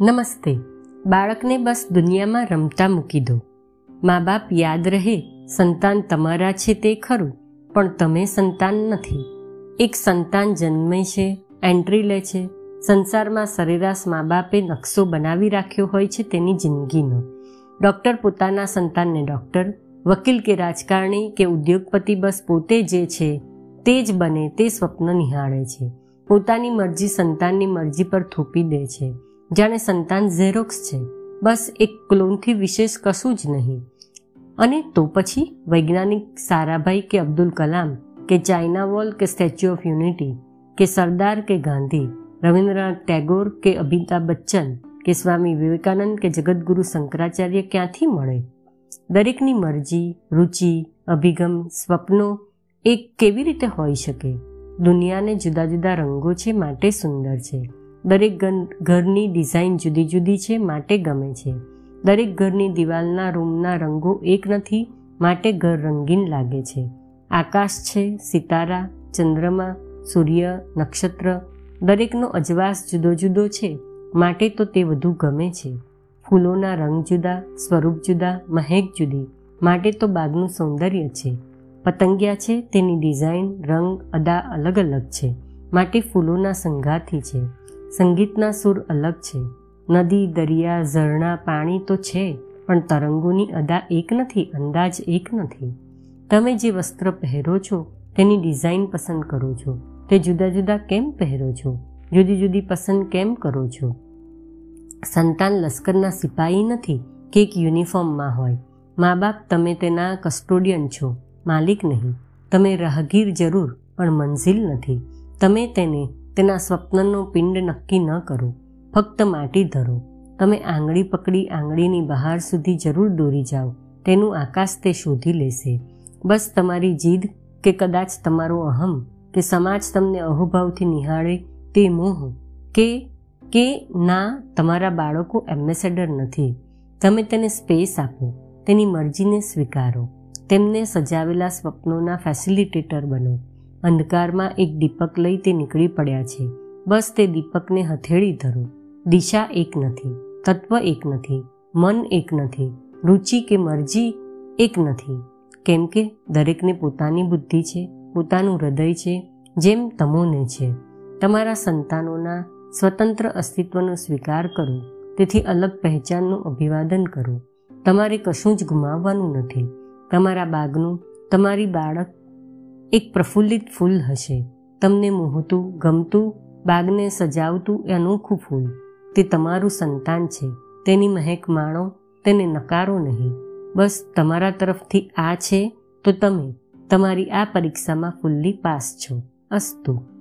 નમસ્તે. બાળકને બસ દુનિયામાં રમતા મૂકી દો. મા બાપ યાદ રહે, સંતાન તમારા છે તે ખરું, પણ તમે સંતાન નથી. એક સંતાન જન્મે છે, એન્ટ્રી લે છે. સંસારમાં સરેરાશ મા બાપે નકશો બનાવી રાખ્યો હોય છે તેની જિંદગીનો. ડૉક્ટર પોતાના સંતાનને ડૉક્ટર, વકીલ કે રાજકારણી કે ઉદ્યોગપતિ બસ પોતે જે છે, તે જ બને તે સ્વપ્ન નિહાળે છે. પોતાની મરજી સંતાનની મરજી પર થોપી દે છે. જાણે સંતાન ઝેરોક્સ છે. બસ એક ક્લોનથી વિશેષ કશું જ નહીં. અને તો પછી વૈજ્ઞાનિક સારાભાઈ કે અબ્દુલ કલામ કે ચાઇના વોલ કે સ્ટેચ્યુ ઓફ યુનિટી કે સરદાર કે ગાંધી, રવિન્દ્રનાથ ટેગોર કે અમિતાભ બચ્ચન કે સ્વામી વિવેકાનંદ કે જગતગુરુ શંકરાચાર્ય ક્યાંથી મળે? દરેકની મરજી, રુચિ, અભિગમ, સ્વપ્નો એક કેવી રીતે હોઈ શકે? દુનિયાને જુદા જુદા રંગો છે, માટે સુંદર છે. દરેક ઘરની ડિઝાઇન જુદી જુદી છે, માટે ગમે છે. દરેક ઘરની દિવાલના રૂમના રંગો એક નથી, માટે ઘર રંગીન લાગે છે. આકાશ છે, સિતારા, ચંદ્રમા, સૂર્ય, નક્ષત્ર, દરેકનો અજવાસ જુદો જુદો છે, માટે તો તે વધુ ગમે છે. ફૂલોના રંગ જુદા, સ્વરૂપ જુદા, મહેક જુદી, માટે તો બાગનું સૌંદર્ય છે. પતંગિયા છે, તેની ડિઝાઇન, રંગ, અદા અલગ અલગ છે, માટે ફૂલોના સંઘાથી છે. સંગીતના સૂર અલગ છે. નદી, દરિયા, ઝરણા, પાણી તો છે, પણ તરંગોની અદા એક નથી, અંદાજ એક નથી. તમે જે વસ્ત્ર પહેરો છો, તેની ડિઝાઇન પસંદ કરો છો. તે જુદા જુદા કેમ પહેરો છો? જુદી જુદી પસંદ કેમ કરો છો? સંતાન લશ્કરના સિપાહી નથી કે એક યુનિફોર્મમાં હોય. મા બાપ તમે તેના કસ્ટોડિયન છો, માલિક નહીં. તમે રાહગીર જરૂર, પણ મંઝિલ નથી. તમે તેને તેના સ્વપ્નનો પિંડ નક્કી ન કરો. ફક્ત માટી ધરો. તમે આંગળી પકડી આંગળીની બહાર સુધી જરૂર દોરી જાઓ. તેનું આકાશ તે શોધી લેશે. બસ તમારી જીદ કે કદાચ તમારો અહમ કે સમાજ તમને અહોભાવથી નિહાળે તે મોહ કે કે ના તમારા બાળકો એમ્બેસેડર નથી. તમે તેને સ્પેસ આપો. તેની મરજીને સ્વીકારો. તેમને સજાવેલા સ્વપ્નોના ફેસિલિટેટર બનો. અંધકારમાં એક દીપક લઈ તે નીકળી પડ્યા છે. બસ તે દીપકને હથેળી ધરો. દિશા એક નથી, તત્વ એક નથી, મન એક નથી, રુચિ કે મરજી એક નથી. કેમ કે દરેકને પોતાની બુદ્ધિ છે, પોતાનું હૃદય છે, જેમ તમોને છે. તમારા સંતાનોના સ્વતંત્ર અસ્તિત્વનો સ્વીકાર કરો. તેથી અલગ પહેચાનનું અભિવાદન કરો. તમારે કશું જ ગુમાવવાનું નથી. તમારા બાગનું, તમારી બાળક એક પ્રફુલ્લિત ફૂલ હશે. તમને મોહતું, ગમતું, બાગને સજાવતું એ અનોખું ફૂલ. તે તમારું સંતાન છે. તેની મહેક માણો, તેને નકારો નહીં. બસ તમારા તરફથી આ છે તો તમે તમારી આ પરીક્ષામાં ફૂલ્લી પાસ છો. અસ્તુ.